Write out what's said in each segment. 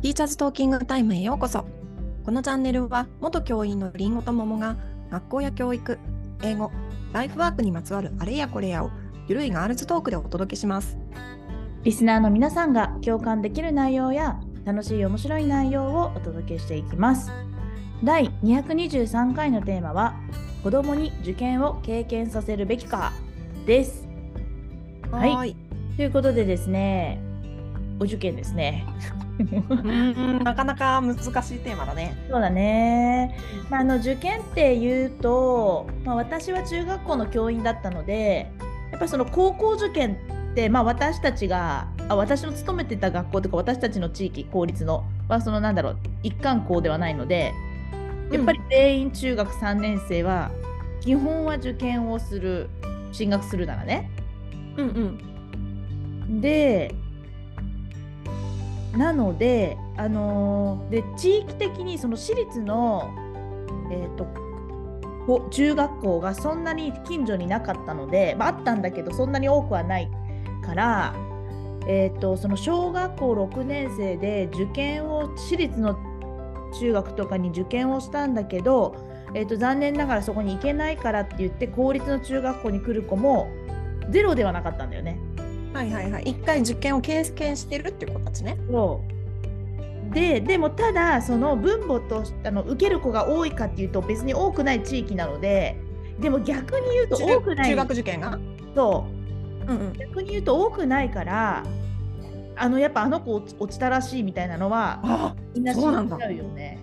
ティーチャーズトーキングタイムへようこそ。このチャンネルは元教員のりんごと桃が学校や教育、英語、ライフワークにまつわるあれやこれやをゆるいガールズトークでお届けします。リスナーの皆さんが共感できる内容や楽しい面白い内容をお届けしていきます。第223回のテーマは子供に受験を経験させるべきかです。はい。ということでですね、お受験ですね。なかなか難しいテーマだね。そうだね。まあ、あの受験っていうと、まあ、私は中学校の教員だったので、やっぱりその高校受験って、まあ、私たちがあ私の勤めてた学校とか私たちの地域公立のはそのなんだろう一貫校ではないので、やっぱり全員中学3年生は基本は受験をする進学するならね。うんうん。でなので、あのーで地域的にその私立の、えー、と中学校がそんなに近所になかったので、まあ、あったんだけどそんなに多くはないから、えー、とその小学校6年生で受験を私立の中学とかに受験をしたんだけど、えー、と残念ながらそこに行けないからって言って公立の中学校に来る子もゼロではなかったんだよね。はいはいはい。一回受験を経験してるっていう子たちね。そうででもただその分母としあの受ける子が多いかっていうと別に多くない地域なのででも逆に言うと多くない中学受験が？そうんうんう。逆に言うと多くないからあのやっぱあの子落ちたらしいみたいなのはあ、みんな知そうなんだっちゃうよね。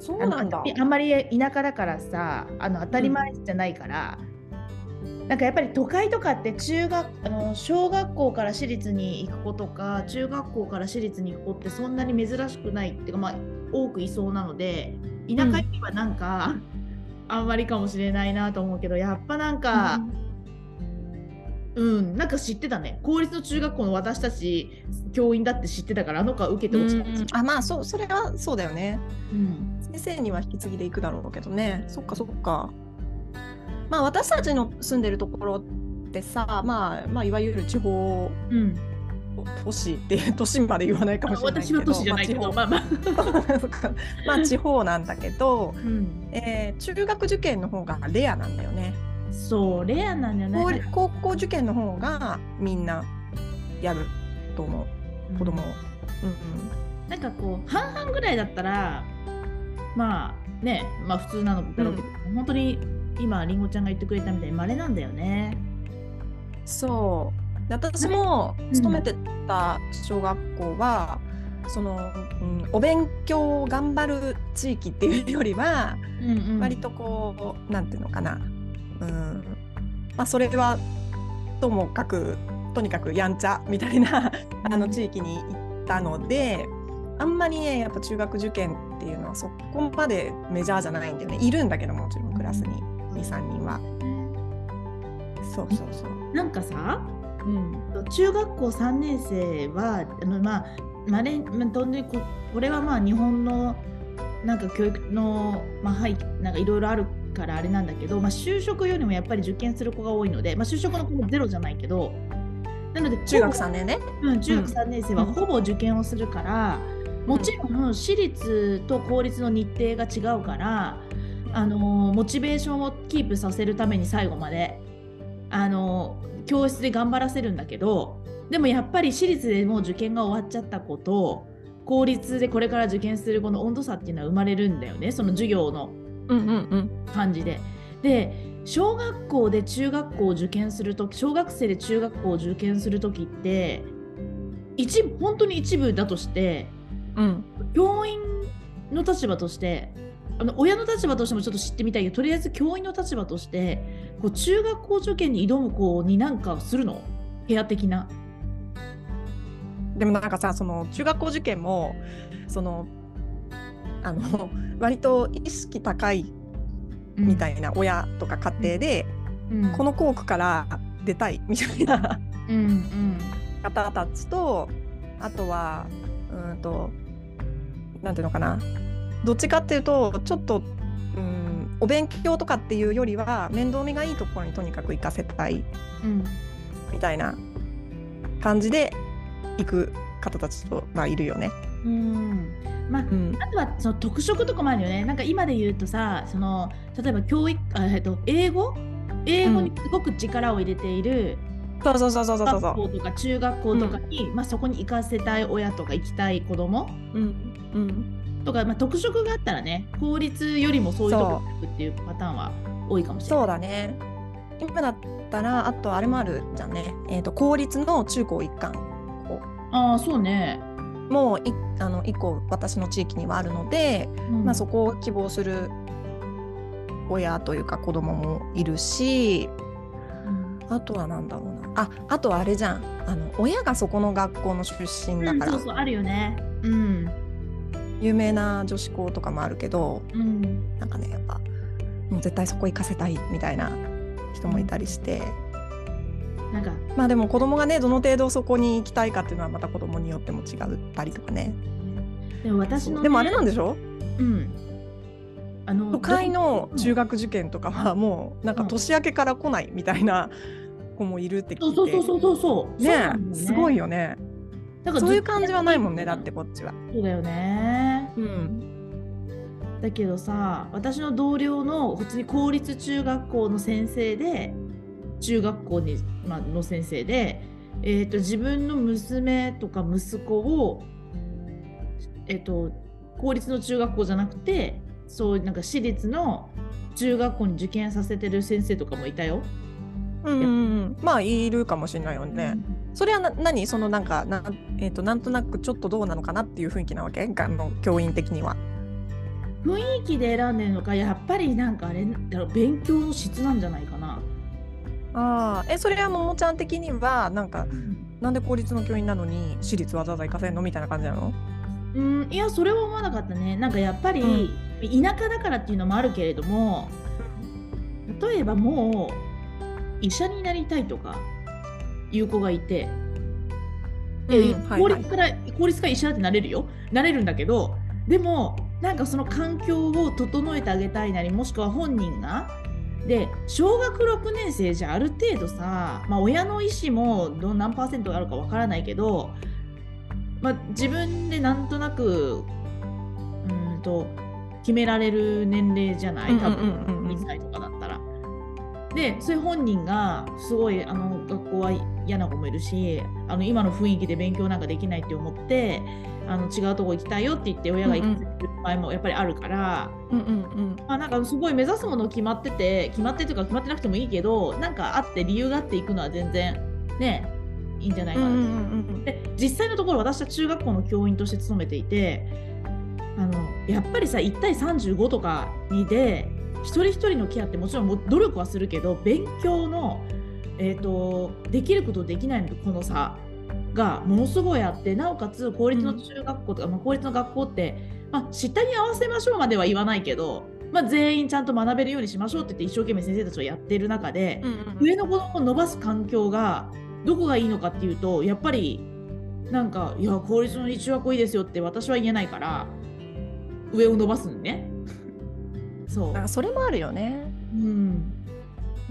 そうなんだあ。んまり田舎だからさあの当たり前じゃないから、なんかやっぱり都会とかって中学あの小学校から私立に行く子とか中学校から私立に行く子ってそんなに珍しくないっていうかまあ多くいそうなので田舎よりはなんか、あんまりかもしれないなと思うけどやっぱなんか、うん、なんか知ってたね公立の中学校の私たち教員だって知ってたからあの子は受けてうん落ちたらしいあまあそうそれはそうだよね。うん先生には引き継ぎでいくだろうけどね。そっかそっか。まあ私たちの住んでるところってさ、まあ、まあいわゆる地方うん、都市っていう 都市まで言わないかもしれないけど、私は都市じゃないけど、まあまあ、まあ。地方なんだけど、うん、えー中学受験の方がレアなんだよね。そう、レアなんだよね。高高校受験の方がみんなやると思う。子供を。うんなんかこう、半々ぐらいだったら、まあね、まあ普通なのだろうけど、本当に今、りんごちゃんが言ってくれたみたいに稀なんだよね。うん、そう。で私もん勤めてた小学校は、その、うん、お勉強を頑張る地域っていうよりは、うんうん。割とこうなんていうのかな、うん。まあ、それはともかくとにかくやんちゃみたいなあの地域に行ったのであんまりねやっぱ中学受験っていうのはそこまでメジャーじゃないんだよね。いるんだけどもちろんクラスに23人はそうそうそう。なんかさ、うん、中学校3年生は、あのまあ、まれまあ、とんでここれはまあ日本のなんか教育の、まあ、はいなんかいろいろあるからあれなんだけど、まあ、就職よりもやっぱり受験する子が多いので、まあ、就職の子もゼロじゃないけどなので中学ほぼ3年ね。うん、中学3年生はうんほぼ受験をするから、もちろん私立と公立の日程が違うから、あのーモチベーションをキープさせるために最後まで、あのー教室で頑張らせるんだけどでもやっぱり私立でもう受験が終わっちゃった子と公立でこれから受験する子の温度差っていうのは生まれるんだよねその授業のうんうんうん。感じで。で小学校で中学校を受験するとき小学生で中学校を受験するときって一部本当に一部だとしてうん教員の立場としてあの親の立場としてもちょっと知ってみたいけどとりあえず教員の立場としてこう中学校受験に挑む子になんかするの？部屋的な。でもなんかさその中学校受験もそのあの割と意識高いみたい、いな親とか家庭で、うん。この校区から出たいみたいなうんうん。方たちとあとはうんとなんていうのかな？どっちかっていうとちょっとうんお勉強とかっていうよりは面倒見がいいところにとにかく行かせたいうん。みたいな感じで行く方たちと、まあ、いるよね。うん。まあ、うん。あとはその特色とかもあるよね。なんか今で言うとさ、その例えば教育、あえっと英語？英語にすごく力を入れているそうそうそうそうそうそう。学校とか中学校とかに、まあそこに行かせたい親とか行きたい子供うん。うんとか、まあ特色があったらね、公立よりもそういうところっていうパターンは多いかもしれない。そうだね。今だったらあとあれもあるじゃんね。えっ、と公立の中高一貫ああ、そうね。もういあの一個私の地域にはあるので、うん。まあ、そこを希望する親というか子供もいるしうん。あとはなんだろうな。ああとはあれじゃん。あの親がそこの学校の出身だから、うんそうそう、あるよね。うん。有名な女子校とかもあるけどうん。なんかねやっぱもう絶対そこ行かせたいみたいな人もいたりして、なんか、まあでも子供がねどの程度そこに行きたいかっていうのはまた子供によっても違ったりとかね。でも私の、ね、でもあれなんでしょ？うん。あの都会の中学学受験とかはもうなんか年明けから来ないみたいな子もいるって聞いて。そうそうそうそうそう。ねそうなんだよすごいよねだからそういう感じはないもんねだってこっちは。そうだよね。うんだけどさ、私の同僚の普通に公立中学校の先生で、中学校に、まあの先生で、えー、と自分の娘とか息子を、えー、と公立の中学校じゃなくてそうなんか私立の中学校に受験させてる先生とかもいたよ。うんうんうんまあいるかもしれないよね。それはな何？そのなんかな,、えー、となんとなくちょっとどうなのかなっていう雰囲気なわけ？がの教員的には。雰囲気で選んでるのか？やっぱりなんかあれだろう勉強の質なんじゃないかな。ああえそれはももちゃん的にはなんかなんで公立の教員なのに私立わざわざ行かせんの？みたいな感じなの？うん、いやそれは思わなかったね。なんかやっぱり、田舎だからっていうのもあるけれども例えばもう医者になりたいとかいう子がいて、えうんはいはい。公立から公立から医者ってなれるよ。なれるんだけどでもなんかその環境を整えてあげたいなりもしくは本人が。で小学6年生じゃある程度さ、まあ、親の意思もど何パーセントがあるかわからないけど、まあ、自分でなんとなくうーんと決められる年齢じゃない？多分2歳とかだ。でそういう本人がすごいあの学校は嫌な子もいるしあの今の雰囲気で勉強なんかできないって思ってあの違うとこ行きたいよって言って親が行かせてる場合もやっぱりあるから、うんうんうん。まあ、なんかすごい目指すもの決まってて決まってというか決まってなくてもいいけどなんかあって理由があっていくのは全然ねいいんじゃないかな。で実際のところ私は中学校の教員として勤めていてあのやっぱりさ1対35とかにで一人一人のケアってもちろんも努力はするけど勉強の、えー、とできることできないのとこの差がものすごいあってなおかつ公立の中学校とか、まあ、公立の学校って、まあ、下に合わせましょうまでは言わないけど、まあ、全員ちゃんと学べるようにしましょうって言って一生懸命先生たちはやってる中で、上の子供を伸ばす環境がどこがいいのかっていうとやっぱりなんかいや公立の中学校いいですよって私は言えないから上を伸ばすんね。そう、あそれもあるよね。うん、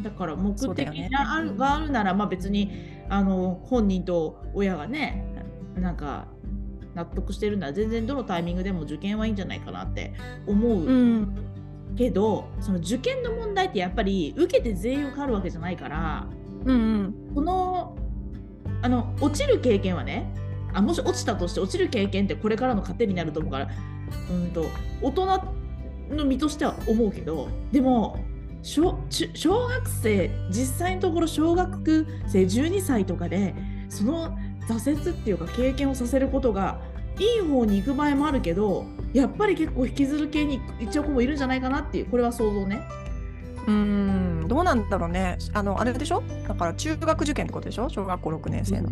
だから目的がある,、があるならまあ別にあの本人と親がねなんか納得してるなら全然どのタイミングでも受験はいいんじゃないかなって思う。うんけどその受験の問題ってやっぱり受けて全員受かるわけじゃないからうんうんこのあの落ちる経験はねあもし落ちたとして落ちる経験ってこれからの糧になると思うからうんと大人の身としては思うけどでも小中小学生実際のところ小学生12歳とかでその挫折っていうか経験をさせることがいい方に行く場合もあるけどやっぱり結構引きずる系に行っちゃう子もいるんじゃないかなっていうこれは想像ね。うんどうなんだろうね。あのあれでしょ？だから中学受験ってことでしょ？小学校6年生の。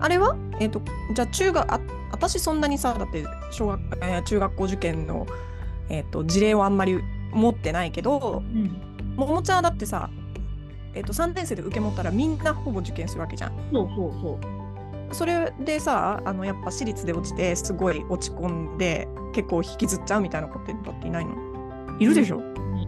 あれは？えっ、とじゃあ中学あ私そんなにさだって小学、えー中学校受験の、えー、と事例をあんまり持ってないけどうん。ももちゃだってさ、えー、と3年生で受け持ったらみんなほぼ受験するわけじゃん。そうそうそう。それでさあのやっぱ私立で落ちてすごい落ち込んで結構引きずっちゃうみたいな子ってだっていないの？いるでしょ、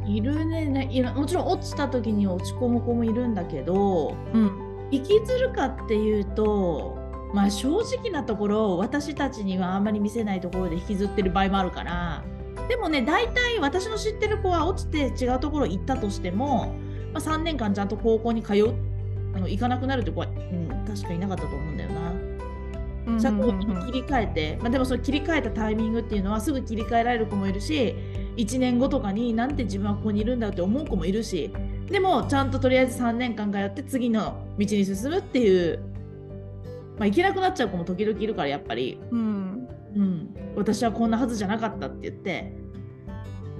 いるね。ねいるもちろん落ちた時に落ち込む子もいるんだけどうん、引きずるかっていうとまあ正直なところ私たちにはあんまり見せないところで引きずってる場合もあるからでもね大体私の知ってる子は落ちて違うところ行ったとしても、まあ、3年間ちゃんと高校に通うあの行かなくなるって子は、うん、確かいなかったと思うんだよな。ちゃんと切り替えて、まあ、でもその切り替えたタイミングっていうのはすぐ切り替えられる子もいるし1年後とかになんて自分はここにいるんだって思う子もいるしでもちゃんととりあえず3年間通って次の道に進むっていうまあ、行けなくなっちゃう子も時々いるからやっぱり、うん。うん、私はこんなはずじゃなかったって言って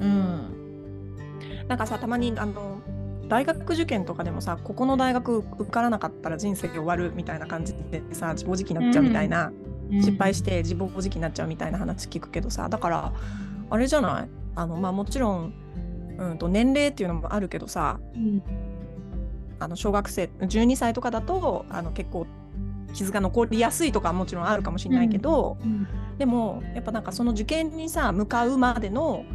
うん。なんかさたまにあの大学受験とかでもさここの大学受からなかったら人生終わるみたいな感じでさ自暴自棄になっちゃうみたいな、うん、失敗して自暴自棄になっちゃうみたいな話聞くけどさだからあれじゃない？あの、まあ、もちろん、うんと、年齢っていうのもあるけどさ、うん、あの小学生12歳とかだとあの結構傷が残りやすいとかもちろんあるかもしれないけど、うん。うん、でもやっぱなんかその受験にさ向かうまでの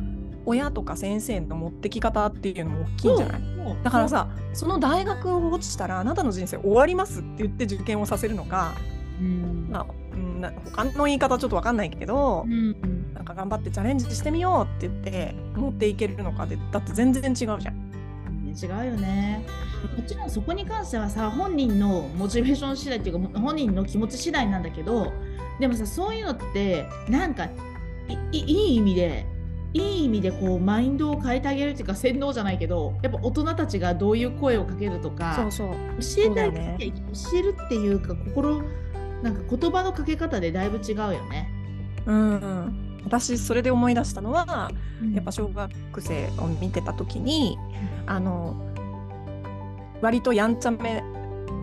親とか先生の持ってき方っていうのも大きいんじゃない？だからさその大学を落ちたらあなたの人生終わりますって言って受験をさせるのか、うん、まあ、うん、他の言い方ちょっと分かんないけど、うん、なんか頑張ってチャレンジしてみようって言って持っていけるのかでだって全然違うじゃん。違うよね。もちろんそこに関してはさ本人のモチベーション次第っていうか本人の気持ち次第なんだけどでもさそういうのってなんかいい意味でいい意味でこうマインドを変えてあげるっていうか洗脳じゃないけどやっぱ大人たちがどういう声をかけるとかそうそう。教えてあげて、ね、教えるっていうか心なんか言葉のかけ方でだいぶ違うよね。うん、うん。私それで思い出したのは、うん、やっぱ小学生を見てた時に、うん、あの割とやんちゃめ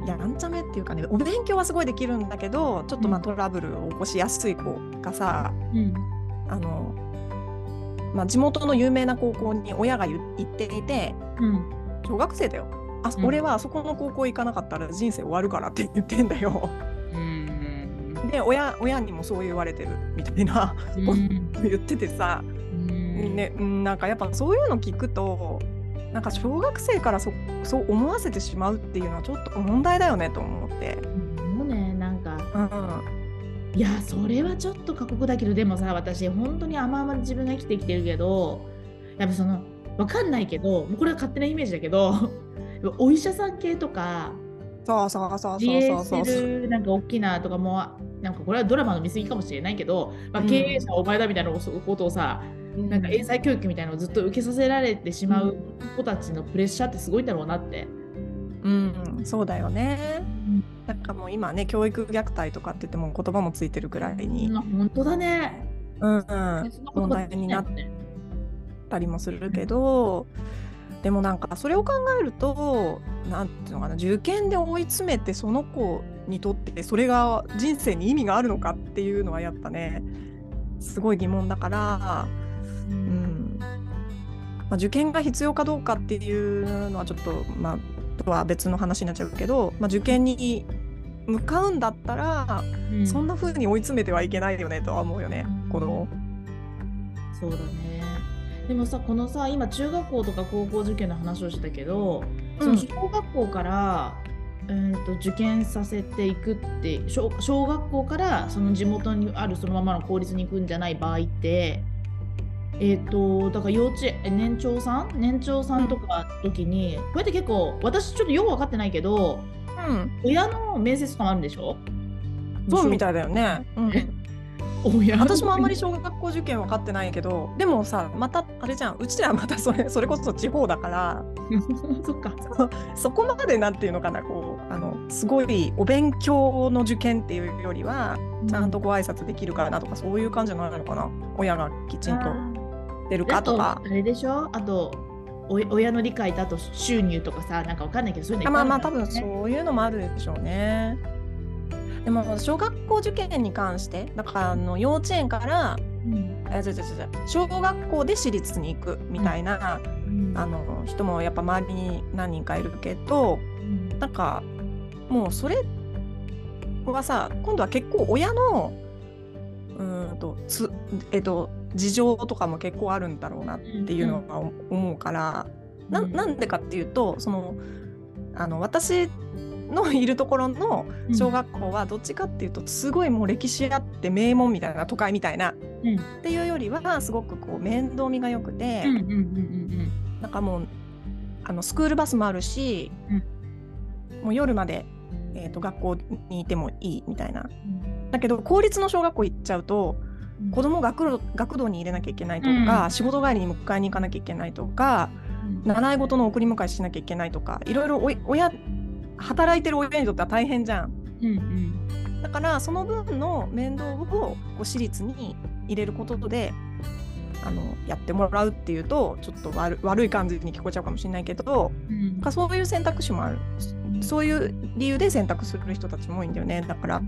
やんちゃめっていうかねお勉強はすごいできるんだけどちょっとまあトラブルを起こしやすい子がさ、うん、あのまあ、地元の有名な高校に親が行っていて、小学生だよ。あ、俺はあそこの高校行かなかったら人生終わるからって言ってんだよ。で親親にもそう言われてるみたいな。こと言っててさ、ね、なんかやっぱそういうの聞くとなんか小学生からそそう思わせてしまうっていうのはちょっと問題だよねと思って。もうねなんか、うん、いやそれはちょっと過酷だけどでもさ私本当に甘々自分が生きてきてるけどやっぱその分かんないけどこれは勝手なイメージだけど お医者さん系とかそうそうそうそうそうそう。なんか大きなとかもなんかこれはドラマの見過ぎかもしれないけど、まあ、経営者お前だみたいなことをさ、うん、なんか英才教育みたいなのをずっと受けさせられてしまう子たちのプレッシャーってすごいだろうなって。うん、そうだよね。なんかもう今ね教育虐待とかって言っても言葉もついてるぐらいに。うん、本当だね。うん、うん、問題になったりもするけど。でもなんかそれを考えると何ていうのかな受験で追い詰めてその子にとってそれが人生に意味があるのかっていうのはやっぱねすごい疑問だから、うんまあ、受験が必要かどうかっていうのはちょっとまあとは別の話になっちゃうけど、まあ、受験に向かうんだったら、うん、そんな風に追い詰めてはいけないよねとは思うよね、うん、子供そうだね。でもさこのさ今中学校とか高校受験の話をしたけど、その小学校から、うん、と受験させていくって小小学校からその地元にあるそのままの公立に行くんじゃない場合ってえっ、ー、とだから幼稚園年長さん？年長さんとか時に、こうやって結構私ちょっとよく分かってないけど、うん、親の面接とかもあるんでしょ？そうみたいだよね。うん。私もあんまり小学校受験分かってないけどでもさまたあれじゃん。うちではまた それそれこそ地方だから。そっか。そこまでなんていうのかなこうあのすごいお勉強の受験っていうよりはちゃんとご挨拶できるからなとか、そういう感じじゃないのかな？親がきちんと出るかとか。あれでしょ？あと親の理解とあと収入とかさなんか分かんないけどそういうの、ね、まあまあ多分そういうのもあるでしょうね。でも小学校受験に関してだからあの幼稚園から、うん、あ違う違う違う小学校で私立に行くみたいな、うん、あの人もやっぱ周りに何人かいるけど、うん、なんかもうそれはさ今度は結構親のうんとつ、えっと、事情とかも結構あるんだろうなっていうのは思うから、うん、ななんでかっていうとそのあの私のいるところの小学校はどっちかっていうとすごいもう歴史あって名門みたいな都会みたいな、うん。っていうよりはすごくこう面倒見が良くて、うんうんうんなんかもうあのスクールバスもあるし、もう夜まで、えー、と学校にいてもいいみたいな。だけど公立の小学校行っちゃうとうん子供学童学童に入れなきゃいけないとか、うん。仕事帰りに迎えに行かなきゃいけないとか習い事の送り迎えしなきゃいけないとかいろいろ親働いてる親にとっては大変じゃん。うんうん。だからその分の面倒をこう私立に入れることであのやってもらうっていうとちょっと悪悪い感じに聞こえちゃうかもしれないけどうん。かそういう選択肢もある。そういう理由で選択する人たちも多いんだよね。だから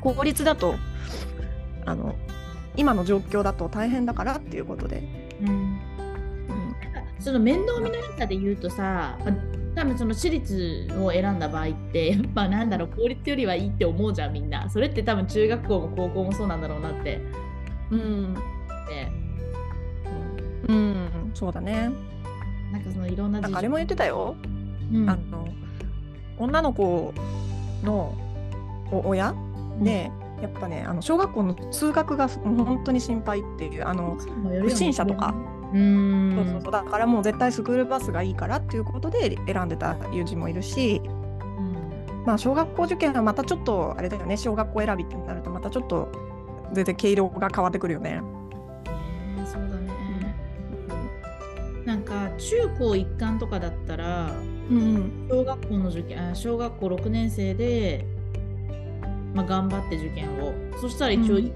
公立だとあの今の状況だと大変だからっていうことで、うん。うん。その面倒見の良さで言うとさ、まあ多分その私立を選んだ場合って、やっぱなんだろう、公立よりはいいって思うじゃん、みんな。それって多分中学校も高校もそうなんだろうなって。うん。でうん、そうだね。なんかそのいろんなあれも言ってたよ、うん。あの女の子のお親で、やっぱねあの小学校の通学がもう本当に心配っていうあの、不審者とか、うーん。そうそうそう。だからもう絶対スクールバスがいいからっていうことで選んでた友人もいるし、うん。まあ、小学校受験はまたちょっとあれだよね。小学校選びってなるとまたちょっと全然毛色が変わってくるよね。ねそうだね。なんか中高一貫とかだったら、うんうん。小学校の受験あ小学校6年生で、まあ、頑張って受験を。そしたら一応行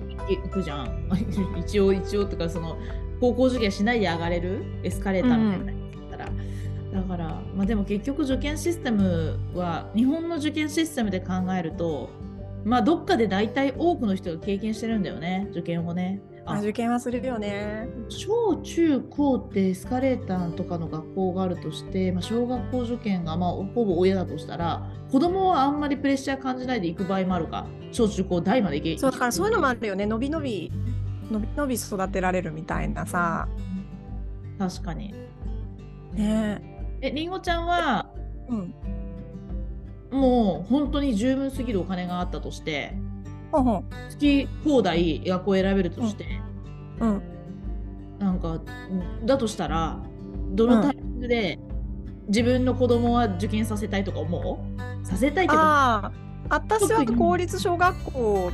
くじゃん。一応一応とかその高校受験しないで上がれる？エスカレーターみたいなやつだったら、だから、まあ、でも結局受験システムは日本の受験システムで考えるとまあどっかで大体多くの人が経験してるんだよね受験をね。あ受験はするよね。小中高ってエスカレーターとかの学校があるとして、まあ、小学校受験がまあほぼ親だとしたら子供はあんまりプレッシャー感じないで行く場合もあるか小中高大まで行けそうだからそういうのもああるよねのびのびのびのび育てられるみたいなさ。確かにねえりんごちゃんはうん。もう本当に十分すぎるお金があったとして好き放題学校を選べるとして、うん。なんかだとしたらどのタイミングで自分の子供は受験させたいとか思うさせたいっていうかああ私は公立小学校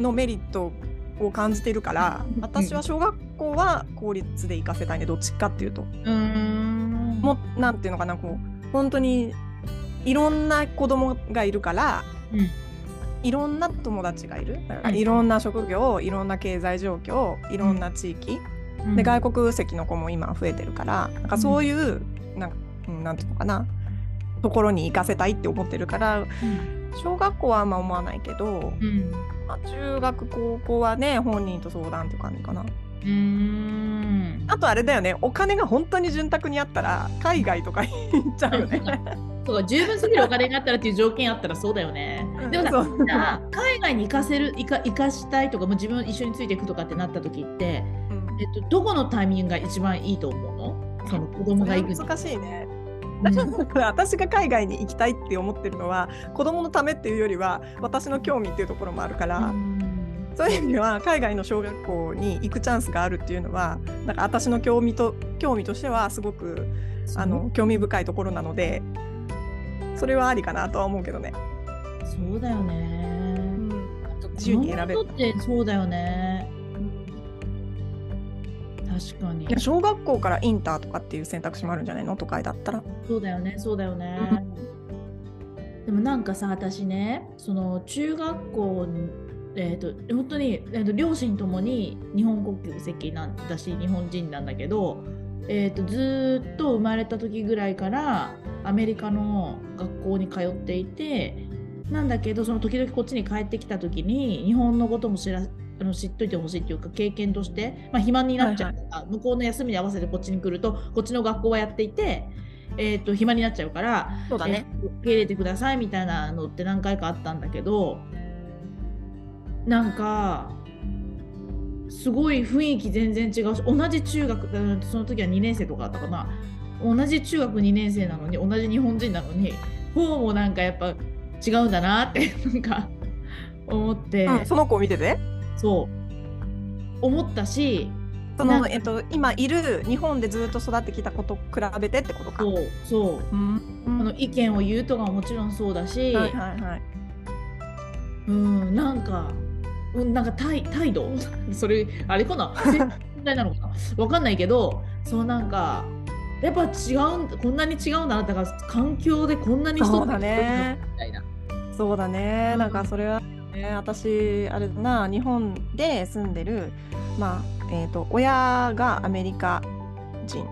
のメリットを感じているからうん。私は小学校は公立で行かせたいねどっちかっていうと。うーん。もうなんていうのかなこう本当にいろんな子供がいるからうんいろんな友達がいる。だからうん。いろんな職業いろんな経済状況いろんな地域、で外国籍の子も今増えてるからなんかそういう、なんかうんなんていうのかな。ところに行かせたいって思ってるから小学校はあんま思わないけど、うん。まあ、中学高校はね本人と相談って感じかな。うーん。あとあれだよね。お金が本当に潤沢にあったら海外とか 行っちゃうよね。そうか十分すぎるお金があったらっていう条件あったらそうだよね。でもさそう。じゃあ海外に行かせる行か行かしたいとかもう自分一緒についていくとかってなった時って、うん。えっと、どこのタイミングが一番いいと思うの？その子供が行く難しいね。うん。だから私が海外に行きたいって思ってるのは子供のためっていうよりは私の興味っていうところもあるから、うん。そういう意味では海外の小学校に行くチャンスがあるっていうのはなんか私の興味と興味としてはすごくあの興味深いところなのでそれはありかなとは思うけどね。そうだよね。自由に選べるってそうだよね。確かに。小学校からインターとかっていう選択肢もあるんじゃないの都会だったら。そうだよね、そうだよね。でもなんかさ、私ね、その中学校に、えー、と本当に、えー、と両親ともに日本国籍なんだし日本人なんだけど、えー、とずーっと生まれた時ぐらいからアメリカの学校に通っていてなんだけどその時々こっちに帰ってきた時に日本のことも知らあの知っといてほしいっていうか経験として、まあ、暇になっちゃうから、向こうの休みに合わせてこっちに来るとこっちの学校はやっていて、えー、と暇になっちゃうからそうだね。えー受け入れてくださいみたいなのって何回かあったんだけどなんかすごい雰囲気全然違うし同じ中学うんその時は2年生とかだったかな同じ中学2年生なのに同じ日本人なのに方もなんかやっぱ違うんだなってなんか思って、うんその子を見てて？そう。思ったしそのえっと今いる日本でずっと育ってきた子と比べてってことか。そうそう。うん。あの意見を言うとかももちろんそうだし、はいはいはい。うんなんか、うん、なんか態態度？それあれかな？問題なのかな？わかんないけどそうなんかやっぱ違うんこんなに違うんだな。だから環境でこんなに人そうだねみたいな。そうだね、うん。なんかそれはね私あれだな日本で住んでるまあえっ、と親がアメリカ人。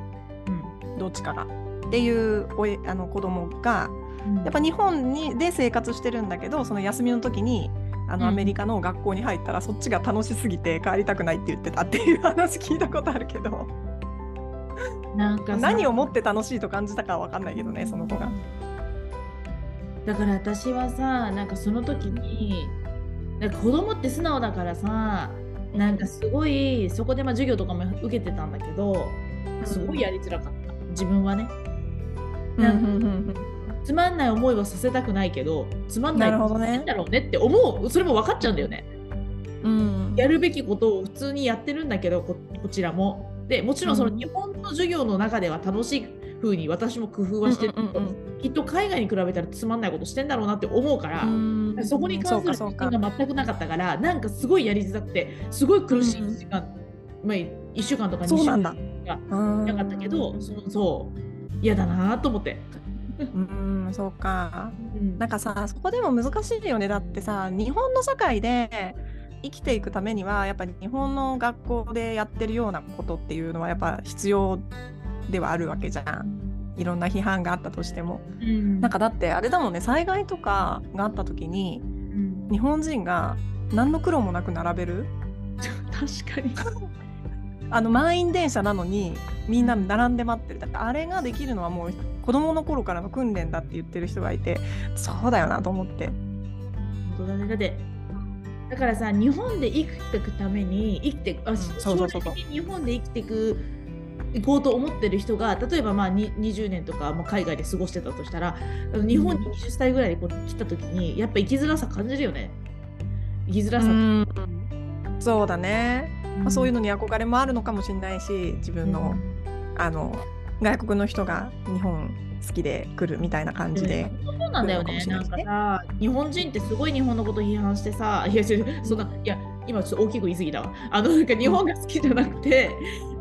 どっちかが。っていうおいあの子供がうん。やっぱ日本にで生活してるんだけどその休みの時にあのうん。アメリカの学校に入ったらそっちが楽しすぎて帰りたくないって言ってたっていう話聞いたことあるけど なんかさ。何をもって楽しいと感じたかは分かんないけどねその子が。だから私はさなんかその時になんか子供って素直だからさなんかすごいそこでまあ授業とかも受けてたんだけどすごいやりづらかった。自分はね。うんなんうんうんつまんない思いはさせたくないけどつまんないなるほどね。してんだろうねって思う。それも分かっちゃうんだよね。うん。やるべきことを普通にやってるんだけどここちらもでもちろんそのうん。日本の授業の中では楽しい風に私も工夫はしてるけど、うんうんきっと海外に比べたらつまんないことしてんだろうなって思うから、うん。そこに関する経験が全くなかったからなんかすごいやりづらくてすごい苦しい時間、まあ、1週間とか2週間がなかったけどそのそう嫌だなと思って。うんそうか。うん。なんかさそこでも難しいよね。だってさ日本の社会で生きていくためにはやっぱり日本の学校でやってるようなことっていうのはやっぱ必要ではあるわけじゃん。いろんな批判があったとしても。うん。なんかだってあれだもんね災害とかがあった時にうん。日本人が何の苦労もなく並べる？確かに。あの満員電車なのにみんな並んで待ってる。だってあれができるのはもう子供の頃からの訓練だって言ってる人がいてそうだよなと思って。本当だね。だってだからさ日本で生きていくために生きてあ、そうそうそうそう。将来的に日本で生きていく行こうと思ってる人が例えばまあに20年とか、まあ、海外で過ごしてたとしたら日本に20歳ぐらいでこう来た時にやっぱ生きづらさ感じるよね。生きづらさ、うん。そうだね、まあ、そういうののに憧れもあるのかもしれないし自分の,、あの外国の人が日本好きで来るみたいな感じで、そうなんだよね。なんかさ日本人ってすごい日本のこと批判してさ いやそんないや今ちょっと大きく言い過ぎたわ。あのなんか日本が好きじゃなくて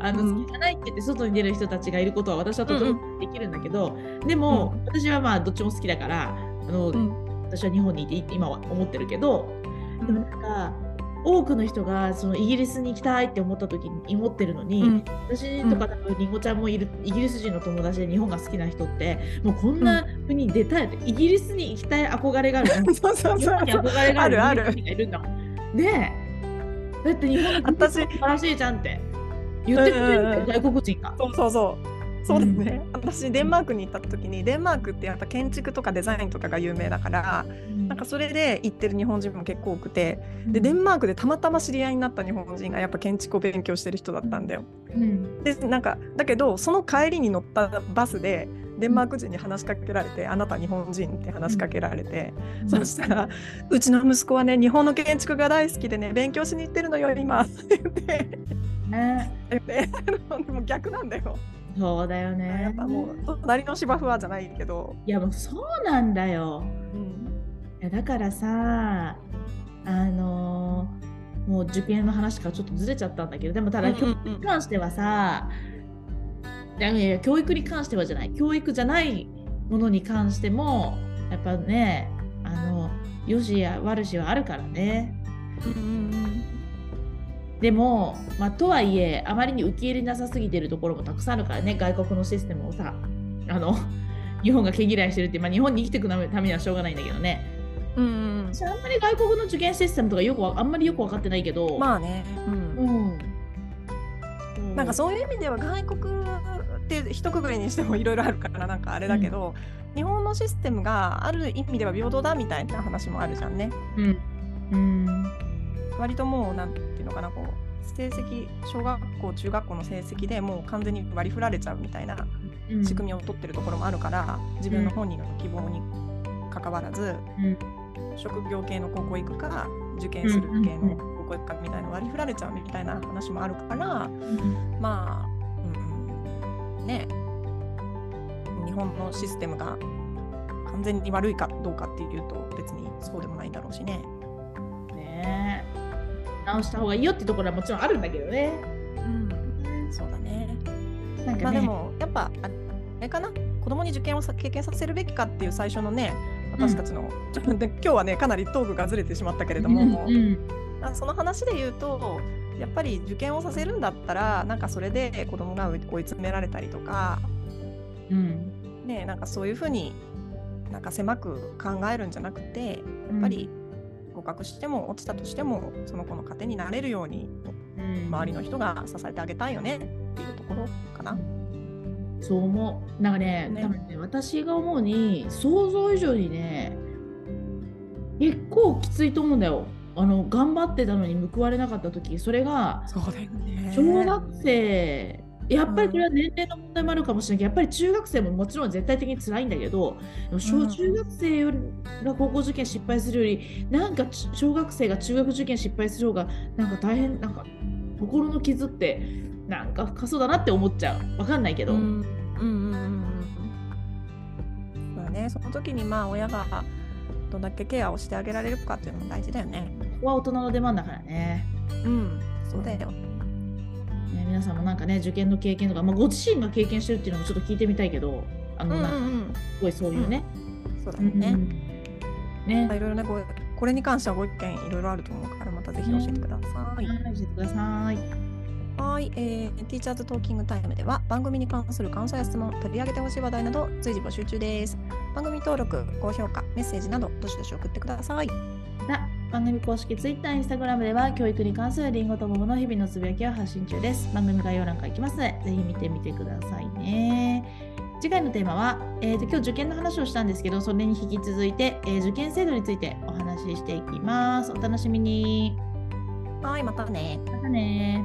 あの、うん。好きじゃないって言って外に出る人たちがいることは私はとてうん。もできるんだけど、でも、私はまあどっちも好きだからあの、うん。私は日本にいて今は思ってるけどでもなんか多くの人がそのイギリスに行きたいって思った時に思ってるのに、うん。私とか多分りんごちゃんもいるイギリス人の友達で日本が好きな人ってもうこんな国に出たいって、イギリスに行きたい憧れがあるの？そうそうそう憧れがあるあるいるんだもん。ねえ。だって日本の国私。素晴らしいじゃんって。言ってくれるうんうんうん。外国人が。そうそうそうそうですね、私デンマークに行った時にデンマークってやっぱ建築とかデザインとかが有名だからなんかそれで行ってる日本人も結構多くてでデンマークでたまたま知り合いになった日本人がやっぱ建築を勉強してる人だったんだよ。うん。でなんかだけどその帰りに乗ったバスでデンマーク人に話しかけられて、あなた日本人って話しかけられて、そしたら「うちの息子はね日本の建築が大好きでね勉強しに行ってるのよ今」って言って。ね。でも逆なんだよ。そうだよやねっぱもう隣の芝生はじゃないけど、いやもうそうなんだよ。いやだからさあのーもう受験の話からちょっとずれちゃったんだけどでもただうんうんうん。教育に関してはさ、いやいや教育に関してはじゃない。教育じゃないものに関してもやっぱねあの良しや悪しはあるからね。うんうんでも、まあ、とはいえあまりに受け入れなさすぎてるところもたくさんあるからね外国のシステムをさあの 日本が毛嫌いしてるって、まあ、日本に生きていくためにはしょうがないんだけどね。うんあんまり外国の受験システムとかよくわあんまりよく分かってないけど、まあね、うん。うん、なんかそういう意味では外国って一括りにしてもいろいろあるからなんかあれだけど、日本のシステムがある意味では平等だみたいな話もあるじゃんね。うん、うん、割ともうなんのかなこう成績小学校中学校の成績でもう完全に割り振られちゃうみたいなうん。仕組みを取ってるところもあるから、自分の本人の希望にかかわらず、うん。職業系の高校行くか受験する系の高校行くかみたいな割り振られちゃうみたいな話もあるからまあ、うんうん、ね。日本のシステムが完全に悪いかどうかっていうと別にそうでもないんだろうしね。ね。え直した方がいいよってところはもちろんあるんだけどね。うん、そうだね。なんかね。まあでもやっぱあれかな？子供に受験をさ経験させるべきかっていう最初のね私たちの、ちょっとで今日はねかなりトークがずれてしまったけれども、うんその話で言うとやっぱり受験をさせるんだったらなんかそれで子供が追い詰められたりとかうん。ねなんかそういうふうになんか狭く考えるんじゃなくてやっぱり合格しても落ちたとしてもその子の糧になれるようにうん周りの人が支えてあげたいよねっていうところかな。そう思う。なんかね、ね多分ね私が思うに想像以上にね結構きついと思うんだよ。あの頑張ってたのに報われなかった時それがそうだよね小学生やっぱりこれは年齢の問題もあるかもしれないけど、やっぱり中学生ももちろん絶対的に辛いんだけど、小うん中学生が高校受験失敗するより、なんかち小学生が中学受験失敗する方が、なんか大変、なんか心の傷って、なんか深そうだなって思っちゃう。わかんないけど。うんうんうんうんうんそうだねその時にまあ親がどんだけケアをしてあげられるかっていうのも大事だよね。ここは大人の出番だからね。うんそうだよ。ね皆さんもなんかね、受験の経験とか、まあ、ご自身が経験してるっていうのもちょっと聞いてみたいけど、あの、うんうすごいそういうね。そうだよね。ねまあいろいろねごこれに関してはご意見いろいろあると思うからまたぜひ教えてください。はい、教えてください。はい、えー、ティーチャーズトーキングタイムでは番組に関する感想や質問、取り上げてほしい話題など随時募集中です。番組登録、高評価、メッセージなどどしどし送ってください。番組公式 Twitter、Instagram では教育に関するリンゴと桃の日々のつぶやきを発信中です。番組概要欄から行きますので、ぜひ見てみてくださいね。次回のテーマは、えーと今日受験の話をしたんですけど、それに引き続いて、えー受験制度についてお話ししていきます。お楽しみに。はい、またね。またね